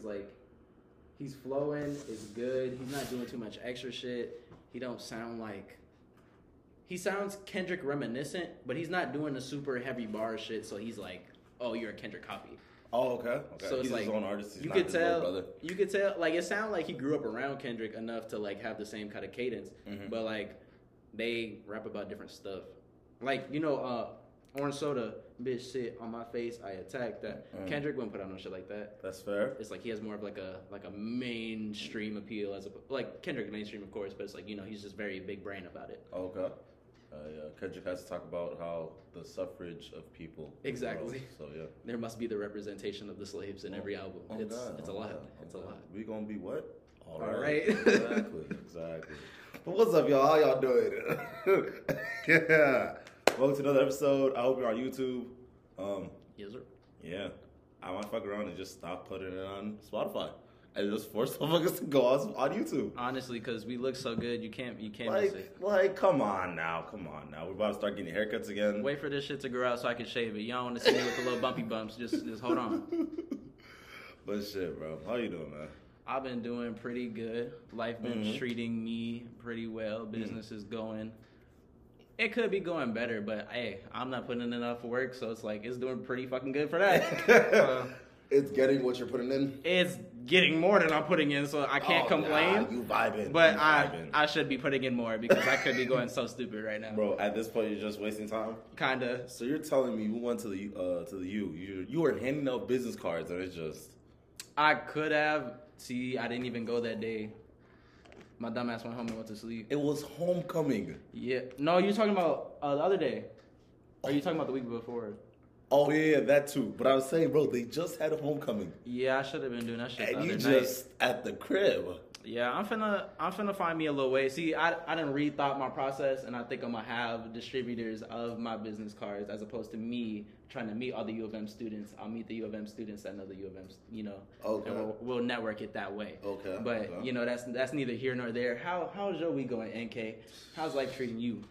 is like he's flowing, is good. He's not doing too much extra shit. He don't sound like he sounds Kendrick reminiscent, but he's not doing the super heavy bar shit. So he's like, oh, you're a Kendrick copy. Oh, okay. okay. So it's He's like his own artist. He's you could tell, brother. you could tell, like it sounded like he grew up around Kendrick enough to like have the same kind of cadence, Mhm. but like they rap about different stuff. Like you know, uh, Orange Soda, bitch, shit on my face, I attack that. Mm. Kendrick wouldn't put out no shit like that. That's fair. It's like he has more of like a like a mainstream appeal as a like Kendrick mainstream of course, but it's like you know he's just very big brain about it. Okay. Uh, yeah, Kendrick has to talk about how the suffrage of people. Exactly. So yeah. There must be the representation of the slaves in every album. Oh, it's God. it's a Oh, lot. God. It's a Oh, lot. We gonna be what? All right. exactly. Exactly. But what's up, y'all? How y'all doing? yeah. Welcome to another episode. I hope you're on YouTube. Um, Yes, sir. yeah. I might fuck around and just stop putting it on Spotify and just force motherfuckers to go on, on YouTube. Honestly, because we look so good, you can't you can't miss Like, it. like, come on now, come on now. We're about to start getting haircuts again. Wait for this shit to grow out so I can shave it. Y'all want to see me with the little bumpy bumps? Just just hold on. But shit, bro. How you doing, man? I've been doing pretty good. Life been Mhm. treating me pretty well. Business is going. It could be going better, but hey, I'm not putting in enough work, so it's like it's doing pretty fucking good for that. So, it's getting what you're putting in. it's getting more than I'm putting in, so I can't Oh, complain. nah, you vibing. but you I. I should be putting in more because I could be going so stupid right now. bro, at this point, you're just wasting time. Kinda. So you're telling me you went to the uh to the U, you you were handing out business cards, and it's just I could have. See, I didn't even go that day. My dumbass went home and went to sleep. it was homecoming. Yeah. No, you're talking about uh, the other day. Or are you talking about the week before? Oh yeah, that too. But I was saying, bro, they just had a homecoming, Yeah, I should have been doing that shit and you night. just at the crib. Yeah, I'm finna I'm finna find me a little way. See, I I didn't rethought my process, and I think I'm gonna have distributors of my business cards as opposed to me trying to meet all the U of M students. I'll meet the U of M students at another U of M, you know. Okay. And we'll, we'll network it that way. Okay, But okay. you know that's that's neither here nor there. How how's your week going, NK? How's life treating you?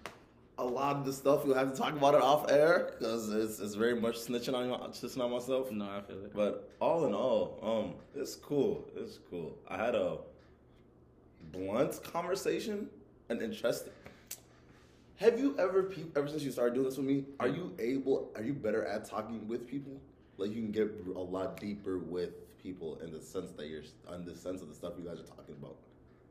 A lot of the stuff you'll have to talk about it off air because it's, it's very much snitching on snitching on myself. No, I feel it. But all in all, um, it's cool. It's cool. I had a blunt conversation, an interesting. Have you ever, pe- ever since you started doing this with me, are you able? Are you better at talking with people? Like you can get a lot deeper with people in the sense that you're, in the sense of the stuff you guys are talking about.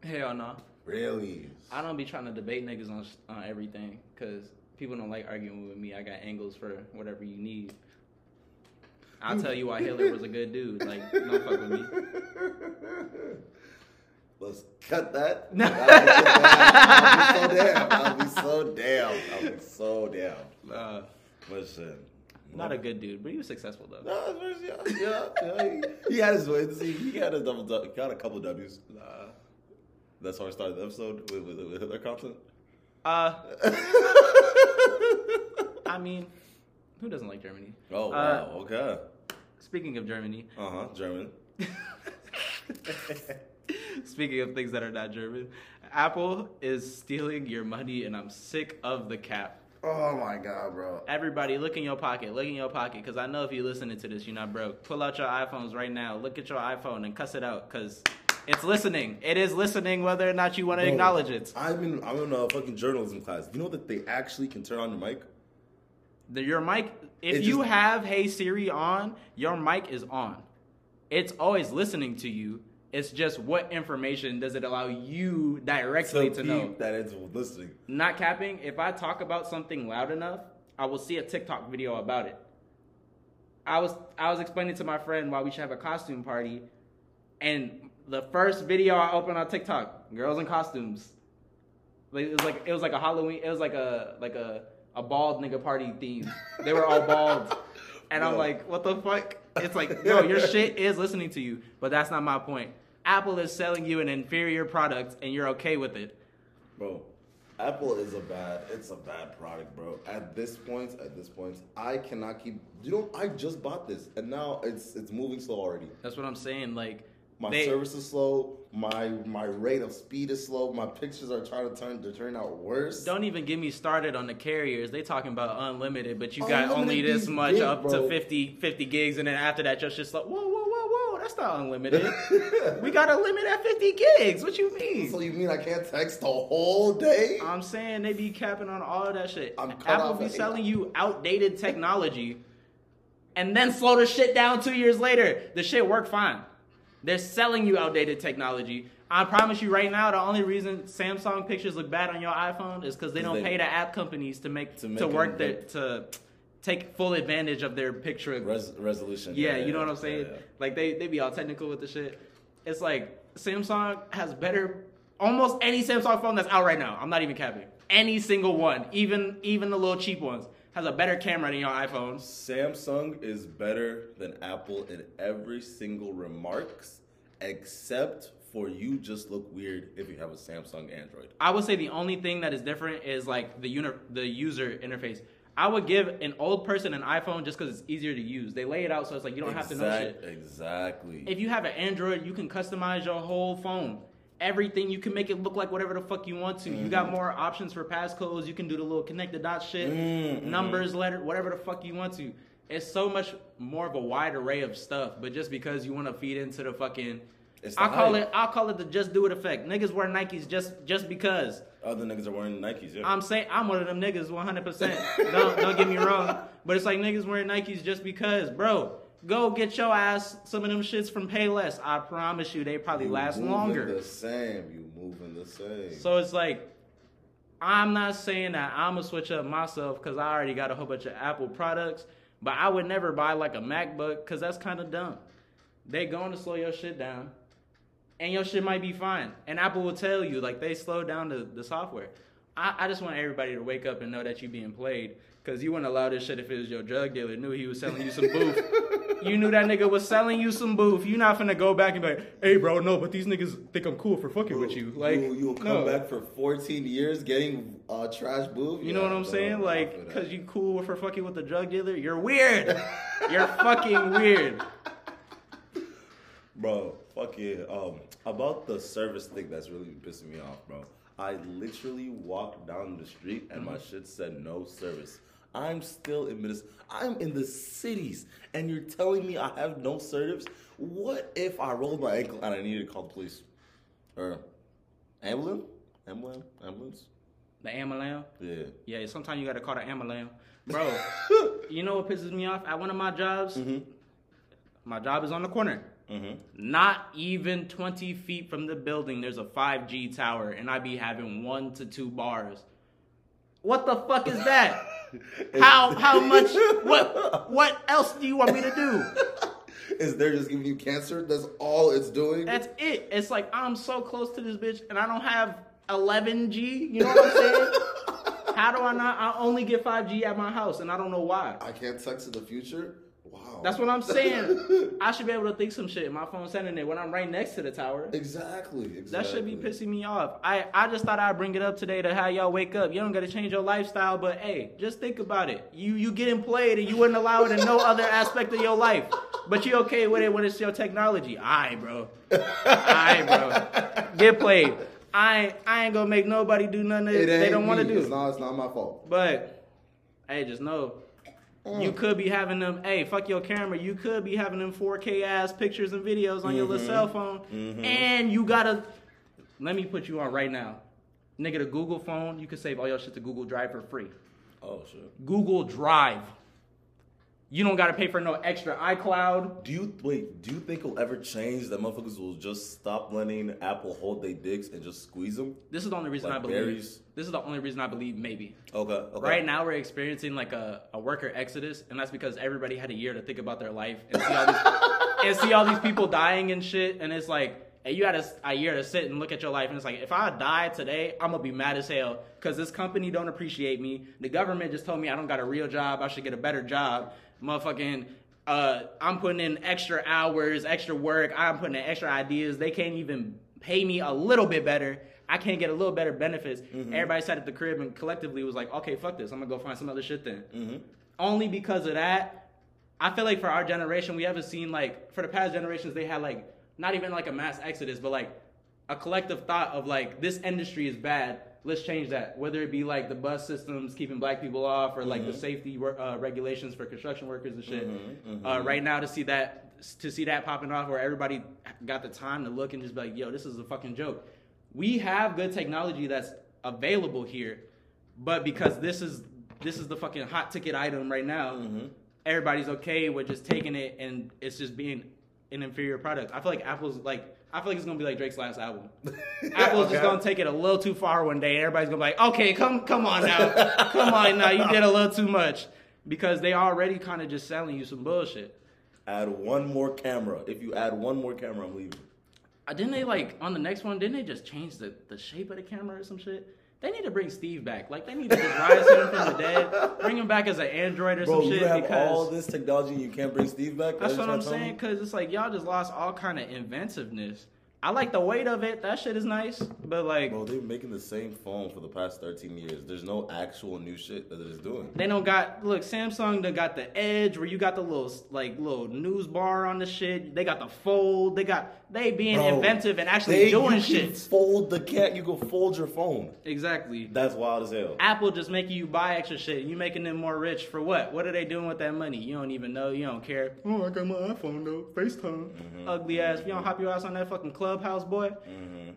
Hell no. Really? I don't be trying to debate niggas on on everything because people don't like arguing with me. I got angles for whatever you need. I'll tell you why Hitler was a good dude. Like, don't fuck with me. Let's cut that. No. I'll be so damn. I'll be so damn. I'll be so damn. Uh, Listen. not a good dude, but he was successful though. No, yeah, yeah, yeah. He, he had his wins. He, he had a double. He got a couple W's. Uh, That's how I started the episode with, with, with Hitler content. uh, I mean, who doesn't like Germany? oh Uh, wow. okay. Speaking of Germany, Uh huh. German. speaking of things that are not German, Apple is stealing your money, and I'm sick of the cap. Oh my god, bro. Everybody, look in your pocket. Look in your pocket, because I know if you're listening to this, you're not broke. Pull out your iPhones right now. Look at your iPhone and cuss it out, because it's listening. It is listening, whether or not you want to Bro, acknowledge it. I'm in. I'm in a fucking journalism class. You know that they actually can turn on your mic. The, your mic, if It you just- have Hey Siri on, your mic is on. It's always listening to you. It's just what information does it allow you directly to know? that it's listening. Not capping, if I talk about something loud enough, I will see a TikTok video about it. I was I was explaining to my friend why we should have a costume party, and the first video I opened on TikTok, girls in costumes. Like, It was like it was like a Halloween. It was like a like a a bald nigga party theme. They were all bald, and I'm like, what the fuck? It's like, no, your shit is listening to you, but that's not my point. Apple is selling you an inferior product, and you're okay with it. Bro, Apple is a bad. It's a bad product, bro. At this point, at this point, I cannot keep. You know, I just bought this, and now it's it's moving slow already. That's what I'm saying. Like My they, service is slow. My my rate of speed is slow. My pictures are trying to turn. They're turning out worse. Don't even get me started on the carriers. They talking about unlimited, but you got only this much up bro. to 50, 50 gigs, and then after that, you're just like whoa, whoa, whoa, whoa. That's not unlimited. we got a limit at 50 gigs. What you mean? So you mean I can't text the whole day? I'm saying they be capping on all of that shit. I'm Apple be eight. selling you outdated technology and then slow the shit down two years later. The shit worked fine. They're selling you outdated technology. I promise you right now, the only reason Samsung pictures look bad on your iPhone is because they don't they- pay the app companies to make To to, make them work their to take full advantage of their picture Res- resolution. yeah, you know what I'm saying? yeah, yeah. Like they they be all technical with the shit. It's like Samsung has better almost any Samsung phone that's out right now. I'm not even capping. Any single one, even even the little cheap ones, has a better camera than your iPhone. Samsung is better than Apple in every single remarks, except for you just look weird if you have a Samsung Android. I would say the only thing that is different is like the uni- the user interface. I would give an old person an iPhone just because it's easier to use. They lay it out so it's like you don't have to know shit. Exactly. If you have an Android, you can customize your whole phone. Everything you can make it look like whatever the fuck you want to. You Mm-hmm. got more options for passcodes. You can do the little connect the dots shit, Mm-hmm. numbers, letter, whatever the fuck you want to. It's so much more of a wide array of stuff. But just because you want to feed into the fucking, the I call hype. it, I call it the just do it effect. Niggas wear Nikes just just because. Other niggas are wearing Nikes. Yeah. I'm saying I'm one of them niggas 100%. don't don't get me wrong, but it's like niggas wearing Nikes just because, bro. Go get your ass some of them shits from Payless. I promise you, they probably You last moving longer. The same. You moving the same. So it's like, I'm not saying that I'm gonna switch up myself because I already got a whole bunch of Apple products, but I would never buy like a MacBook because that's kind of dumb. They going to slow your shit down, and your shit might be fine. And Apple will tell you like they slow down the, the software. I, I just want everybody to wake up and know that you being played. Cause you wouldn't allow this shit if it was your drug dealer knew he was selling you some booth. you knew that nigga was selling you some booth. You not finna go back and be like, hey bro, no, but these niggas think I'm cool for fucking with you. Like you, you'll come no. back for 14 years getting uh, trash booth. You know what I'm saying? Like, cause you cool for fucking with the drug dealer. You're weird. You're fucking weird. Bro, fuck yeah. Um, about the service thing that's really pissing me off, bro. I literally walked down the street and my Mm-hmm. shit said no service. I'm still in Minnesota. I'm in the cities, and you're telling me I have no service. What if I rolled my ankle and I needed to call the police or ambulance? Ambulance? Ambulance? The ambulance. Yeah. Yeah, sometimes you gotta call the ambulance, bro. you know what pisses me off? At one of my jobs, Mm-hmm. my job is on the corner. Mm-hmm. Not even 20 feet from the building, there's a 5G tower, and I be having one to two bars. What the fuck is that? how how much? What what else do you want me to do? Is there just giving you cancer? That's all it's doing. That's it. It's like I'm so close to this bitch, and I don't have 11G. You know what I'm saying? How do I not? I only get 5G at my house, and I don't know why. I can't text in the future. Wow. That's what I'm saying. I should be able to think some shit. My phone's sending it when I'm right next to the tower. Exactly. Exactly. That should be pissing me off. I, I just thought I'd bring it up today to how y'all wake up. You don't gotta change your lifestyle, but hey, just think about it. You you getting played and you wouldn't allow it in no other aspect of your life. But you okay with it when it's your technology. Alright, bro. Alright, bro. Get played. I ain't, I ain't gonna make nobody do nothing that they don't wanna do. It's not. It's not my fault. But hey, just know Mm. you could be having them. Hey, fuck your camera. You could be having them 4K ass pictures and videos on your little Mm-hmm. cell phone, and you gotta. Let me put you on right now, nigga. The Google phone, you can save all your shit to Google Drive for free. Oh shit. Google Drive. You don't gotta pay for no extra iCloud. Do you wait? Do you think it'll ever change that motherfuckers will just stop letting Apple hold their dicks and just squeeze them? This is the only reason Like I believe. berries? This is the only reason I believe maybe. Okay. Okay. Right now, we're experiencing like a, a worker exodus, and that's because everybody had a year to think about their life and see all these, and see all these people dying and shit. And it's like, hey, you had a, a year to sit and look at your life, and it's like, if I die today, I'm gonna be mad as hell because this company don't appreciate me. The government just told me I don't got a real job. I should get a better job. Motherfucking. Uh, I'm putting in extra hours, extra work. I'm putting in extra ideas. They can't even pay me a little bit better. I can't get a little better benefits. Everybody sat at the crib and collectively was like, okay, fuck this. I'm gonna go find some other shit then. Only because of that, I feel like for our generation, we haven't seen like for the past generations, they had like not even like a mass exodus, but like a collective thought of like this industry is bad. Let's change that. Whether it be like the bus systems keeping black people off, or like the safety uh, regulations for construction workers and shit. Uh, right now, to see that to see that popping off where everybody got the time to look and just be like, yo, this is a fucking joke. We have good technology that's available here, but because this is this is the fucking hot ticket item right now, Mm-hmm. everybody's okay with just taking it and it's just being an inferior product. I feel like Apple's like I feel like it's gonna be like Drake's last album. Apple's Okay. just gonna take it a little too far one day. and Everybody's gonna be like, okay, come come on now, come on now, you did a little too much because they already kind of just selling you some bullshit. Add one more camera. If you add one more camera, I'm leaving. Uh, didn't they like on the next one? Didn't they just change the, the shape of the camera or some shit? They need to bring Steve back. Like they need to just rise him from the dead, bring him back as an android or Bro, some you shit. have because all this technology and you can't bring Steve back? That's That what I'm trying to tell saying. Cause it's like y'all just lost all kind of inventiveness. I like the weight of it. That shit is nice. But like Bro, they've been making the same phone for the past 13 years. There's no actual new shit that it is doing. they don't got look Samsung. They got the Edge where you got the little like little news bar on the shit. They got the Fold. They got they being Bro, inventive and actually They- doing you shit. Can fold the cat. You can fold your phone. Exactly. That's wild as hell. Apple just making you buy extra shit. You making them more rich for what? What are they doing with that money? You don't even know. You don't care. Oh, I got my iPhone though. FaceTime. Mm-hmm. Ugly ass. You don't hop your ass on that fucking clubhouse, boy. Mm-hmm.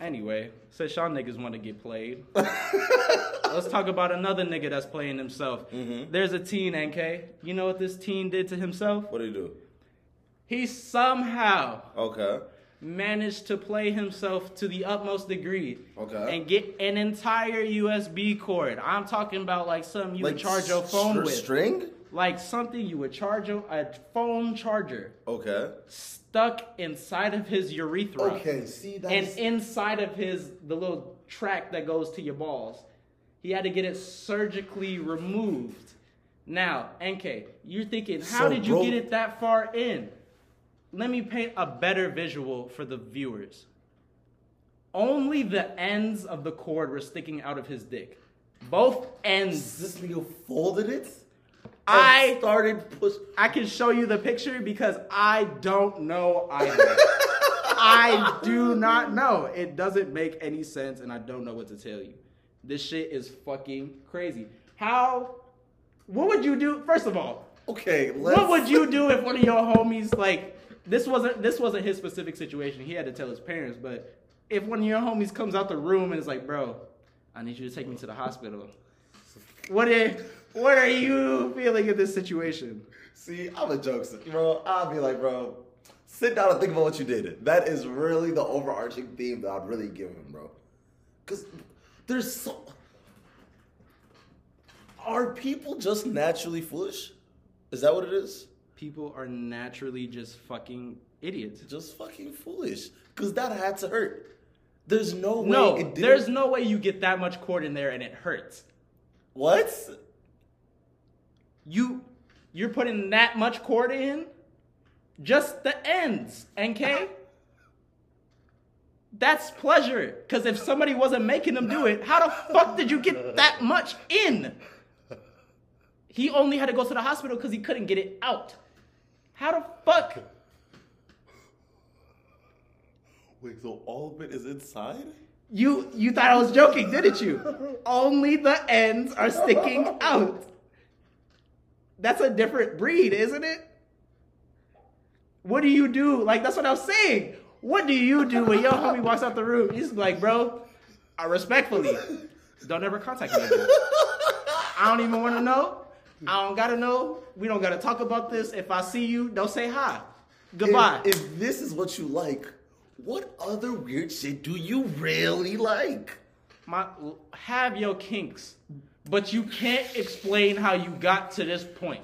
Anyway, since y'all niggas want to get played, let's talk about another nigga that's playing himself. Mhm. There's a teen, NK. You know what this teen did to himself? What do you do? He somehow Okay. managed to play himself to the utmost degree Okay. and get an entire USB cord. I'm talking about like something you would charge your phone str- with. String? Like something you would charge your, a phone charger Okay. stuck inside of his urethra. Okay, see that. And inside of his the little track that goes to your balls. He had to get it surgically removed. Now, NK, you're thinking, how So, did you bro- get it that far in? Let me paint a better visual for the viewers. Only the ends of the cord were sticking out of his dick. Both ends. this nigga folded it. I- started push. I can show you the picture because I don't know either. I do not know. It doesn't make any sense, and I don't know what to tell you. This shit is fucking crazy. How? What would you do? First of all, Okay. What would you do if one of your homies like this wasn't this wasn't his specific situation? He had to tell his parents, but if one of your homies comes out the room and is like, "Bro, I need you to take me to the hospital," what are what are you feeling in this situation? See, I'm a jokester, bro. I'll be like, bro, sit down and think about what you did. That is really the overarching theme that I'd really give him, bro. Cause there's so. Are people just naturally foolish? Is that what it is? people are naturally just fucking idiots. Just fucking foolish. Cause that had to hurt. There's no way. No, it didn't- there's no way you get that much cord in there and it hurts. what? You you're putting that much cord in? Just the ends, NK? That's pleasure. Cause if somebody wasn't making them do it, how the fuck did you get that much in? He only had to go to the hospital because he couldn't get it out. How the fuck? Wait, so all of it is inside? You you thought I was joking, didn't you? Only the ends are sticking out. That's a different breed, isn't it? What do you do? Like that's what I was saying. What do you do when your homie walks out the room? He's like, bro, I respectfully, don't ever contact me again. I don't even want to know. I don't gotta know. We don't gotta talk about this. If I see you, don't say hi. Goodbye. If, if this is what you like, what other weird shit do you really like? My have your kinks, but you can't explain how you got to this point.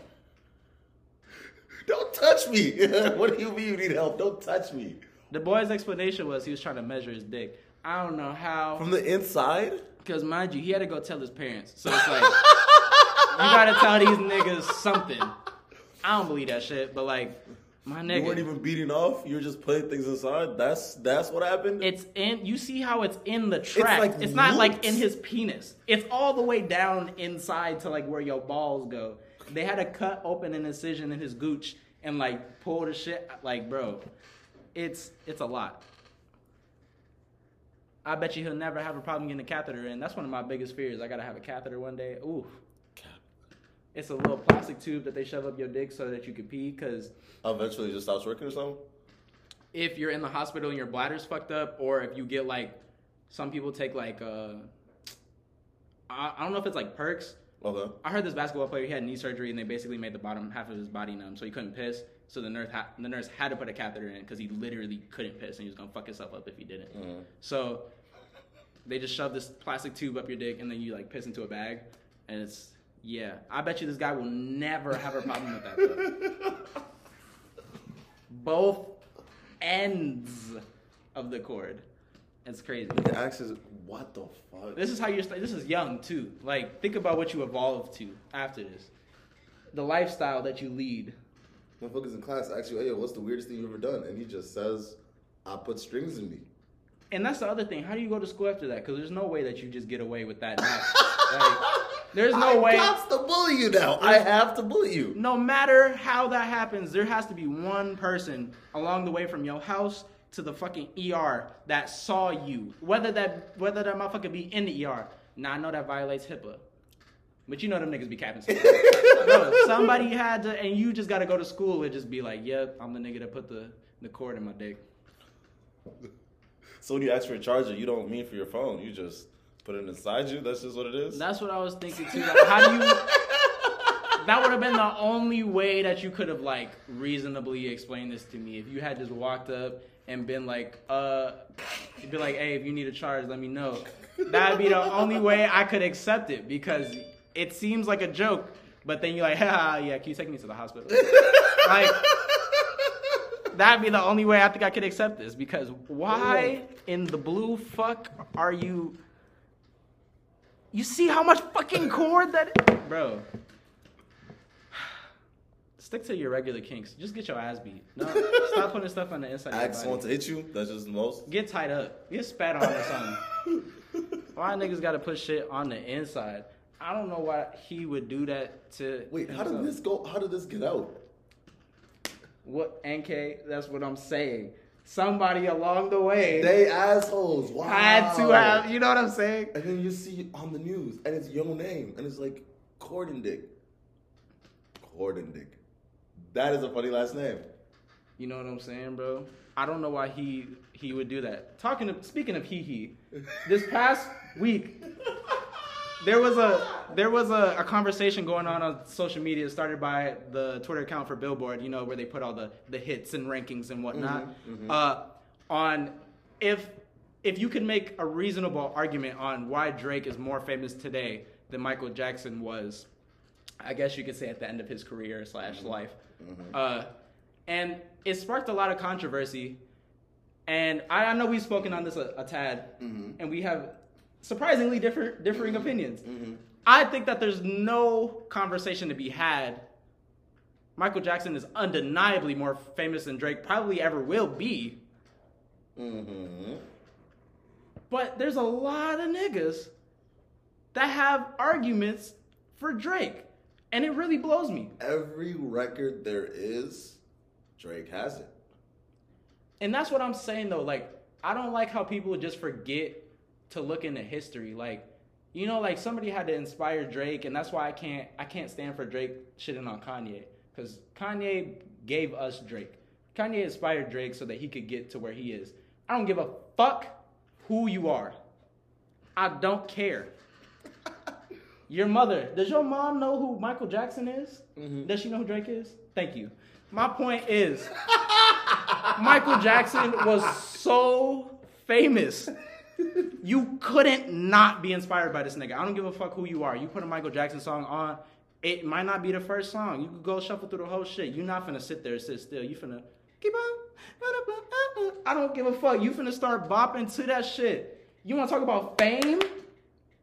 Don't touch me. what do you mean you need help? Don't touch me. The boy's explanation was he was trying to measure his dick. I don't know how, From the inside? because mind you, he had to go tell his parents. So it's like you gotta tell these niggas something. I don't believe that shit, but like my You weren't even beating off. You were just putting things inside. That's that's what happened. it's in. You see how it's in the track. like It's, not like in his penis. It's all the way down inside to like where your balls go. They had to cut open an incision in his gooch and like pull the shit. Like, bro, it's it's a lot. I bet you he'll never have a problem getting a catheter in. That's one of my biggest fears. I gotta have a catheter one day. Ooh, It's a little plastic tube that they shove up your dick so that you can pee. Because Eventually, it just stops working or something. if you're in the hospital and your bladder's fucked up, or if you get like, some people take like, uh, I, I don't know if it's like perks. Okay. I heard this basketball player he had knee surgery and they basically made the bottom half of his body numb, so he couldn't piss. So the nurse ha- the nurse had to put a catheter in because he literally couldn't piss and he was gonna fuck himself up if he didn't. Mhm. So they just shove this plastic tube up your dick and then you like piss into a bag, and it's yeah. I bet you this guy will never have a problem with that. Though. Both ends of the cord. It's crazy. The axe is What the fuck? This is how you're. st- This is young too. Like think about what you evolve to after this. The lifestyle that you lead. My Motherfuckers in class ask you, "Hey, yo, what's the weirdest thing you've ever done?" And he just says, "I put strings in me." And that's the other thing. How do you go to school after that? Because there's no way that you just get away with that. like, there's no I way. I have to bully you now. I have to bully you. No matter how that happens, there has to be one person along the way from your house to the fucking ER that saw you. Whether that whether that motherfucker be in the ER. Now I know that violates HIPAA. But you know them niggas be capping somebody. Bro, somebody had to and you just gotta go to school and just be like, Yep, I'm the nigga that put the, the cord in my dick. So when you ask for a charger, you don't mean for your phone. You just put it inside you. That's just what it is. That's what I was thinking too. Like, how do you that would have been the only way that you could have like reasonably explained this to me if you had just walked up and been like, uh, you'd be like, hey, if you need a charge, let me know. That'd be the only way I could accept it because it seems like a joke, but then you're like, ha, yeah, can you take me to the hospital? like, that'd be the only way I think I could accept this because why in the blue fuck are you? You see how much fucking cord that, bro. Stick to your regular kinks. Just get your ass beat. No, stop putting stuff on the inside. I of someone your to hit you. That's just the most. Get tied up. Get spat on or something. Why niggas got to put shit on the inside? I don't know why he would do that to. Wait, how did this go? How did this get out? What NK? That's what I'm saying. Somebody along the way They assholes. Wow. had to have. You know what I'm saying? And then you see on the news, and it's your name, and it's like Corden Dick. Corden Dick. That is a funny last name. You know what I'm saying, bro? I don't know why he he would do that. Talking to, speaking of hee hee, this past week there was a there was a, a conversation going on on social media started by the Twitter account for Billboard, you know, where they put all the the hits and rankings and whatnot. Mm-hmm, mm-hmm. Uh, on if if you could make a reasonable argument on why Drake is more famous today than Michael Jackson was, I guess you could say at the end of his career slash mm-hmm, life. Uh, and it sparked a lot of controversy. And I, I know we've spoken on this a, a tad, and we have surprisingly different differing opinions. I think that there's no conversation to be had. Michael Jackson is undeniably more famous than Drake probably ever will be. Mm-hmm. But there's a lot of niggas that have arguments for Drake. And it really blows me. Every record there is, Drake has it. And that's what I'm saying though. Like, I don't like how people just forget to look into history. Like, you know, like somebody had to inspire Drake, and that's why I can't I can't stand for Drake shitting on Kanye. Because Kanye gave us Drake. Kanye inspired Drake so that he could get to where he is. I don't give a fuck who you are. I don't care. Your mother, does your mom know who Michael Jackson is? Mm-hmm. Does she know who Drake is? Thank you. My point is, Michael Jackson was so famous. You couldn't not be inspired by this nigga. I don't give a fuck who you are. You put a Michael Jackson song on, it might not be the first song. You could go shuffle through the whole shit. You're not finna sit there and sit still. You finna keep on. I don't give a fuck. You finna start bopping to that shit. You wanna talk about fame?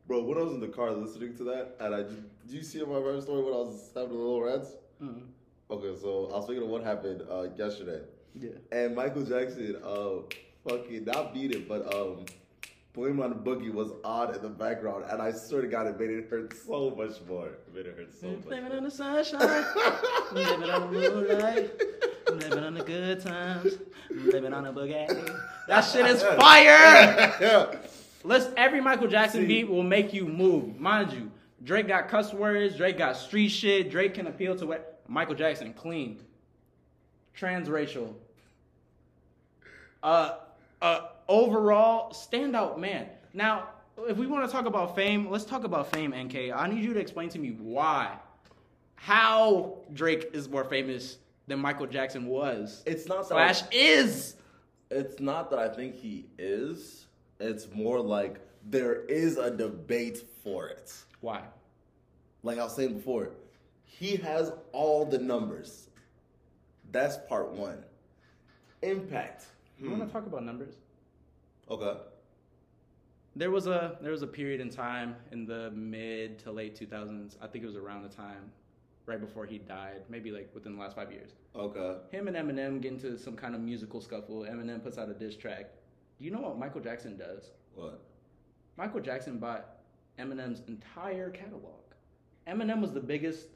Bro, when I was in the car listening to that, and I did you see in my first story when I was having the little rants? Mm, Okay, so I was thinking of what happened uh, yesterday, yeah. and Michael Jackson, uh, fucking not beat it, but um, Blame on the Boogie was on in the background, and I swear to God, it made it hurt so much more. It made it hurt so much. Living more. on the sunshine, living on the moonlight, living on the good times, living on a boogie. That shit is fire. yeah. Every Michael Jackson See. beat will make you move. Mind you, Drake got cuss words. Drake got street shit. Drake can appeal to what Michael Jackson clean, transracial. Uh, uh, overall standout man. Now, if we want to talk about fame, let's talk about fame. NK, I need you to explain to me why, how Drake is more famous than Michael Jackson was. It's not that slash is. It's not that I think he is. It's more like there is a debate for it. Why? Like I was saying before, he has all the numbers. That's part one. Impact. You want to talk about numbers? Okay. There was a there was a period in time in the mid to late 2000s. I think it was around the time right before he died, maybe like within the last five years. Okay. Him and Eminem get into some kind of musical scuffle. Eminem puts out a diss track. Do you know what Michael Jackson does? What? Michael Jackson bought Eminem's entire catalog. Eminem was the biggest,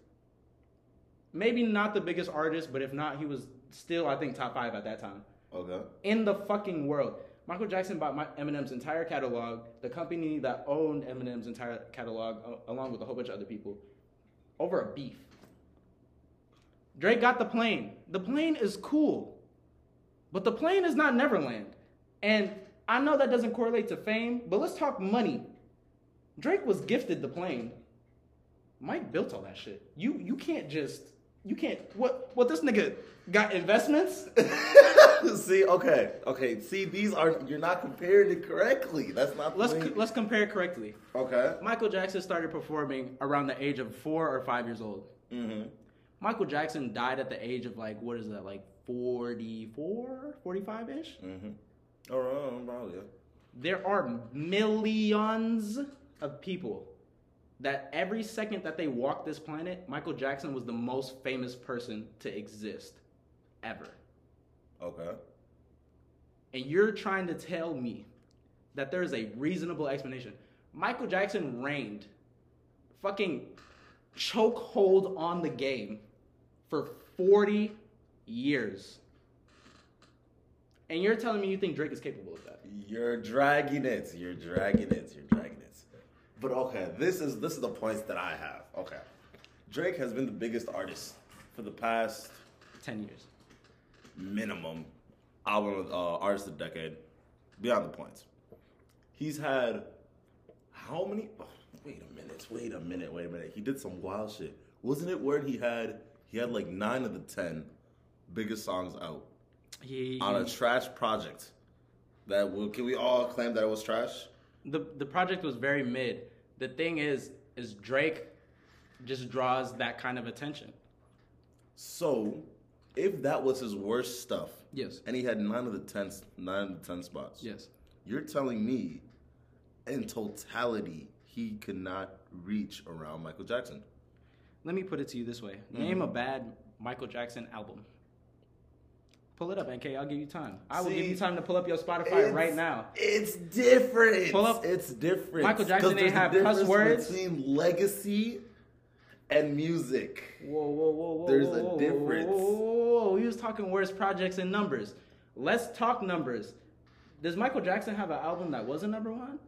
maybe not the biggest artist, but if not, he was still, I think, top five at that time Okay. in the fucking world. Michael Jackson bought my, Eminem's entire catalog. The company that owned Eminem's entire catalog, a- along with a whole bunch of other people, over a beef. Drake got the plane. The plane is cool, but the plane is not Neverland. And I know that doesn't correlate to fame, but let's talk money. Drake was gifted the plane. Mike built all that shit. You you can't just you can't what what this nigga got investments? see, okay, okay. See, these are you're not comparing it correctly. That's not. the Let's way- let's compare correctly. Okay. Michael Jackson started performing around the age of four or five years old. Mm-hmm. Michael Jackson died at the age of like what is that like 44, 45 ish. Mm-hmm. All right, probably. There are millions of people that every second that they walk this planet, Michael Jackson was the most famous person to exist ever. Okay. And you're trying to tell me that there is a reasonable explanation. Michael Jackson reigned fucking chokehold on the game for 40 years. And you're telling me you think Drake is capable of that? You're dragging it. You're dragging it. You're dragging it. But okay, this is this is the points that I have. Okay. Drake has been the biggest artist for the past 10 years. minimum album uh, artist of the decade. Beyond the points. He's had how many oh, wait a minute, wait a minute, wait a minute. He did some wild shit. Wasn't it where he had he had like nine of the ten biggest songs out He, on a trash project? That will can we all claim that it was trash? the the project was very mid. The thing is, is Drake just draws that kind of attention. So, if that was his worst stuff, Yes. and he had nine of the ten, nine of the ten spots, Yes. you're telling me, in totality, he could not reach around Michael Jackson. Let me put it to you this way: Name mm-hmm. a bad Michael Jackson album. Pull it up, NK. I'll give you time. I will give you time to pull up your Spotify right now. It's different. Pull up- It's different. Michael Jackson didn't have cuss words? between legacy and music. Whoa, whoa, whoa, whoa. There's whoa, a difference. Whoa, whoa, whoa. He was talking worst projects and numbers. Let's talk numbers. Does Michael Jackson have an album that wasn't number one?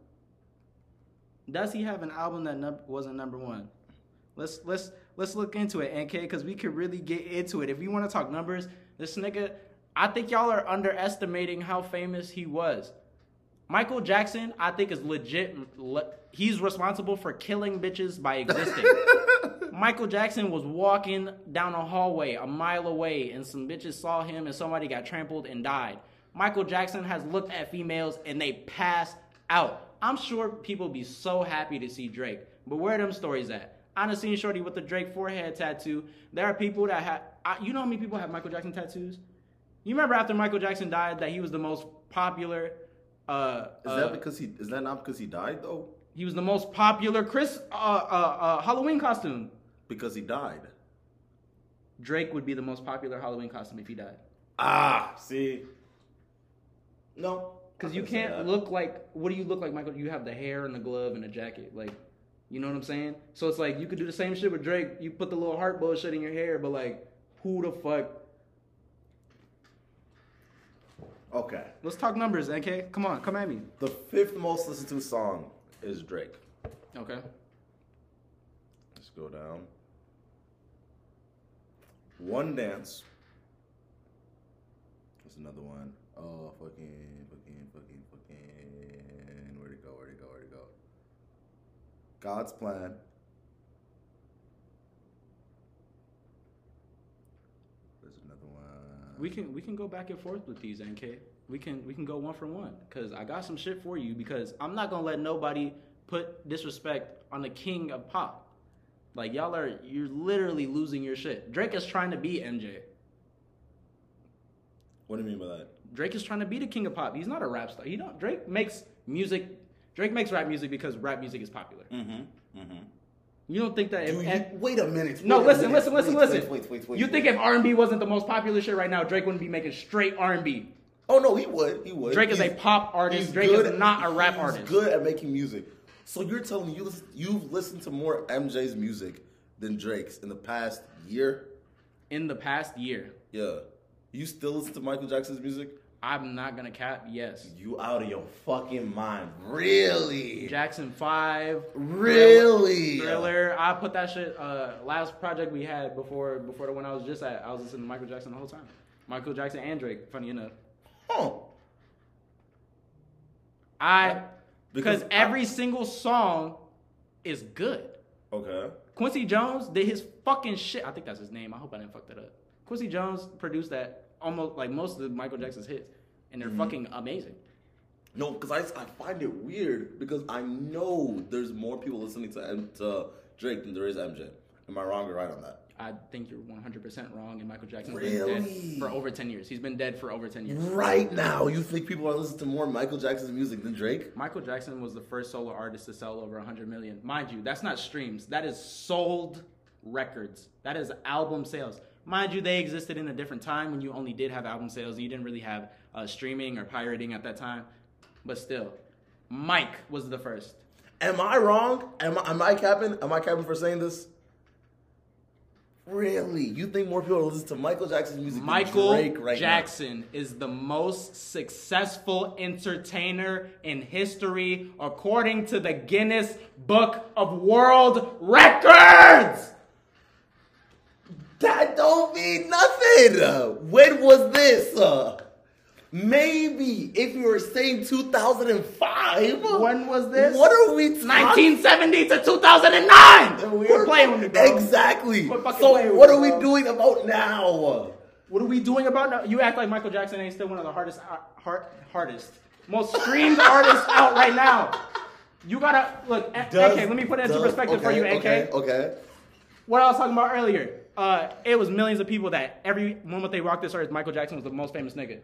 Does he have an album that num- wasn't number one? Let's let's let's look into it, NK, because we could really get into it. If you want to talk numbers, this nigga, I think y'all are underestimating how famous he was. Michael Jackson, I think, is legit. le- He's responsible for killing bitches by existing. Michael Jackson was walking down a hallway a mile away, and some bitches saw him, and somebody got trampled and died. Michael Jackson has looked at females and they pass out. I'm sure people be so happy to see Drake, but where are them stories at? I seen Shorty with the Drake forehead tattoo. There are people that have, I, you know how many people have Michael Jackson tattoos? You remember after Michael Jackson died that he was the most popular. Uh, Is uh, that because he? Is that not because he died though? he was the most popular Chris uh, uh, uh, Halloween costume. Because he died. Drake would be the most popular Halloween costume if he died. Ah, see. No, Because you can't look like what do you look like, Michael? You have the hair and the glove and the jacket, like you know what I'm saying. So it's like you could do the same shit with Drake. You put the little heart bullshit in your hair, but like who the fuck? Okay. Let's talk numbers, NK. Come on, come at me. The fifth most listened to song is Drake. Okay. Let's go down. One dance. There's another one. Oh, fucking, fucking, fucking, fucking. Where'd it go? Where'd it go? Where'd it go? God's plan. There's another one. We can we can go back and forth with these, NK. We can we can go one for one because I got some shit for you because I'm not gonna let nobody put disrespect on the king of pop. Like y'all are you're literally losing your shit. Drake is trying to be MJ. What do you mean by that? Drake is trying to be the king of pop. He's not a rap star. He don't. Drake makes music. Drake makes rap music because rap music is popular. Mm-hmm. Mm-hmm. You don't think that? If, you, if- wait a minute. no, wait a listen, minute. listen, listen, Wait, listen. Wait, wait, wait, wait. you think if R and B wasn't the most popular shit right now, Drake wouldn't be making straight R and B. Oh no, he would. He would. Drake is a pop artist. Drake good- is not a rap artist. he's good at making music. So you're telling me you you've listened to more MJ's music than Drake's in the past year? In the past year, Yeah. You still listen to Michael Jackson's music? I'm not gonna cap. Yes, You out of your fucking mind. Really? Jackson Five, Really? Thriller. I put that shit. Uh, last project we had before before the one I was just at, I was listening to Michael Jackson the whole time. Michael Jackson and Drake. Funny enough, Huh. I because Because every single song is good. Okay. Quincy Jones did his fucking shit. I think that's his name. I hope I didn't fuck that up. Quincy Jones produced that almost like most of the Michael Jackson's hits, and they're mm-hmm. fucking amazing. No, because I, I find it weird because I know there's more people listening to, M- to Drake than there is MJ. Am I wrong or right on that? I think you're 100% wrong, and Michael Jackson's Really? been dead for over 10 years. He's been dead for over 10 years. Right now, you think people are listening to more Michael Jackson's music than Drake? Michael Jackson was the first solo artist to sell over 100 million. Mind you, that's not streams. That is sold records. That is album sales. Mind you, they existed in a different time when you only did have album sales and you didn't really have uh, streaming or pirating at that time. But still, Mike was the first. Am I wrong? Am I, am I capping? Am I capping for saying this? Really? You think more people listen to Michael Jackson's music Michael than Drake right Jackson is the most successful entertainer in history according to the Guinness Book of World Records. That don't mean nothing. When was this? Maybe if you were saying 2005. When was this? What are we talking 1970 to 2009. We're We're playing with me, bro. Exactly. So what me, are we doing about now? What are we doing about now? You act like Michael Jackson ain't still one of the hardest, uh, hard, hardest, most streamed artists out right now. You gotta look. Does- AK, let me put it into does- perspective for you, AK. Okay. Okay. What I was talking about earlier. Uh, it was millions of people that every moment they rocked this earth, Michael Jackson was the most famous nigga.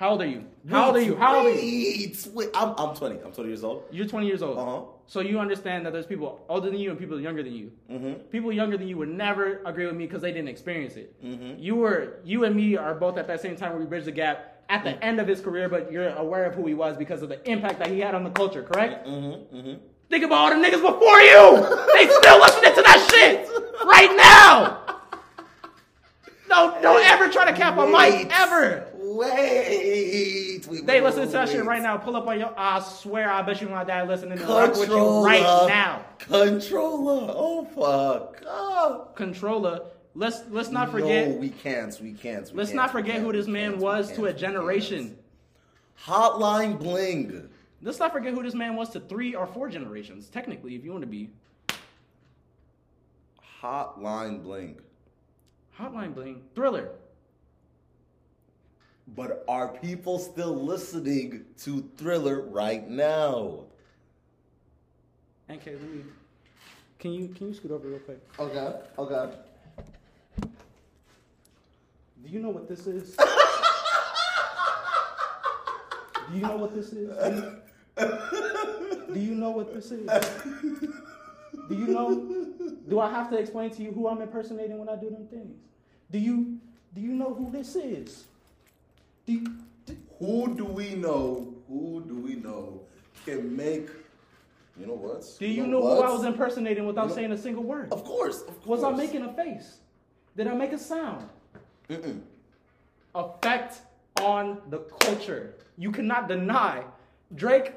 How old are you? How old are you? How old are you? Wait, wait. I'm, I'm 20. I'm 20 years old. You're 20 years old. Uh-huh. So you understand that there's people older than you and people younger than you. Mm-hmm. People younger than you would never agree with me because they didn't experience it. Mm-hmm. You were, you and me are both at that same time where we bridge the gap at the end of his career, but you're aware of who he was because of the impact that he had on the culture. Correct? Mm-hmm. Mm-hmm. Think about all the niggas before you. they still listening to that shit right now. Don't don't ever try to cap a mic ever. Wait. wait They listen to that shit right now. Pull up on your. I swear, I bet you my dad listening to rock with you right now. Controlla. Oh fuck. Oh. Controlla. Let's let's not forget. No, we can't. We can't. we let's can't, not forget can't, who this man can't, was to a generation. Hotline Bling. Let's not forget who this man was to three or four generations. Technically, if you want to be Hotline Bling. Hotline Bling, Thriller. But are people still listening to Thriller right now? NK, let me. Can you can you scoot over real quick? Oh, okay. Okay. Oh, do you know what this is? Do you know what this is? Do you, do you know what this is? Do you know? Do I have to explain to you who I'm impersonating when I do them things? Do you do you know who this is? Do you, do, Who do we know? Who do we know can make? You know what? do you know who I was impersonating without saying a single word? Of course. Of course. Was I making a face? Did I make a sound? Mm-mm. effect on the culture. You cannot deny Drake.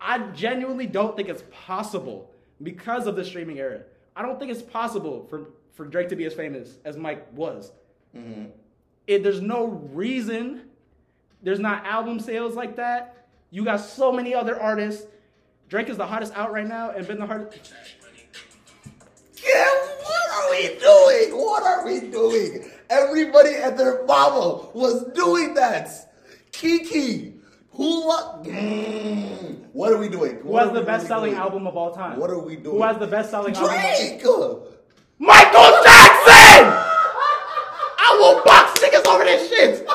I genuinely don't think it's possible because of the streaming era. I don't think it's possible for for Drake to be as famous as Mike was. Mhm. It, there's no reason. There's not album sales like that. You got so many other artists. Drake is the hottest out right now, and been the hardest. Yeah, what are we doing? What are we doing? Everybody and their mama was doing that. Kiki, who? Mm, what are we doing? Who has the best selling album of all time? What are we doing? Who has the best selling album? Drake. Michael Jackson! I will box niggas over this shit.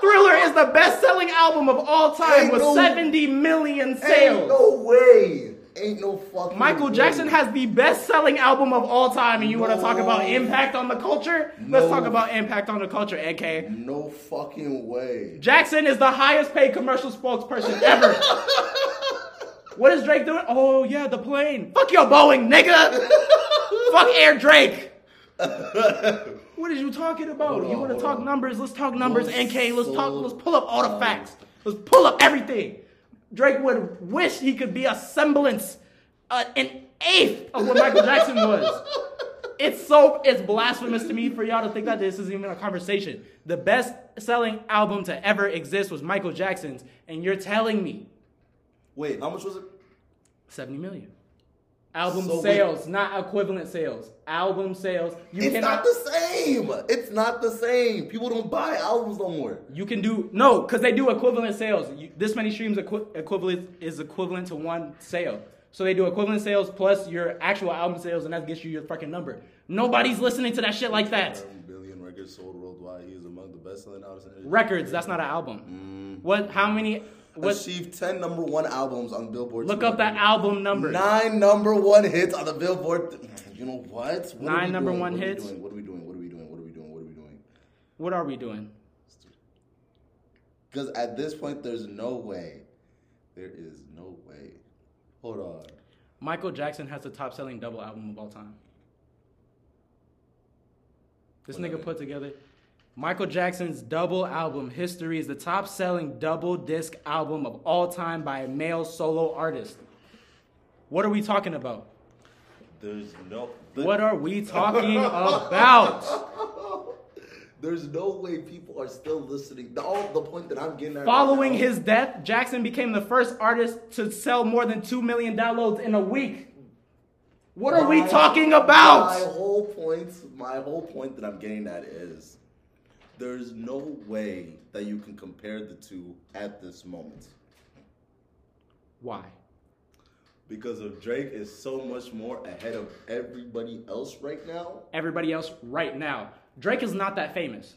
Thriller is the best selling album of all time Ain't with no- 70 million Ain't sales. no way. Ain't no fucking. Michael way. Jackson has the best selling album of all time, and you want to talk about impact on the culture? Let's talk about impact on the culture, AK. No fucking way. Jackson is the highest paid commercial spokesperson ever. what is Drake doing? Oh, yeah, the plane. Fuck your Boeing, nigga. Fuck Air Drake. What are you talking about? Hold you want to talk on. numbers? Let's talk numbers, NK. Let's talk. Let's pull up all the facts. Let's pull up everything. Drake would wish he could be a semblance, uh, an eighth of what Michael Jackson was. It's so it's blasphemous to me for y'all to think that this is even a conversation. The best selling album to ever exist was Michael Jackson's, and you're telling me Wait, how much was it? 70 million. Album So sales, not equivalent sales. Album sales. You It's cannot not the same. It's not the same. People don't buy albums no more. You can do no, because they do equivalent sales. You, this many streams equi- equivalent is equivalent to one sale. So they do equivalent sales plus your actual album sales, and that gets you your fucking number. Nobody's listening to that shit like that. Billion records sold worldwide. He is among the best-selling artists. in Records, that's not an album. Mm. What? How many? Achieved ten number one albums on Billboard. Look up that album number. Nine number one hits on the Billboard. You know what? what Nine number doing? one What hits? What are we doing? What are we doing? What are we doing? What are we doing? What are we doing? Because at this point, there's no way. There is no way. Hold on. Michael Jackson has the top selling double album of all time. This What nigga put together Michael Jackson's double album history is the top selling double disc album of all time by a male solo artist. What are we talking about? There's no. What are we talking about? There's no way people are still listening. The, all the point that I'm getting at. right Following now- his death, Jackson became the first artist to sell more than 2 million downloads in a week. What are we My- talking My about? whole point, my whole point that I'm getting at is, there's no way that you can compare the two at this moment Why? because of Drake is so much more ahead of everybody else right now. Everybody else right now. Drake is not that famous.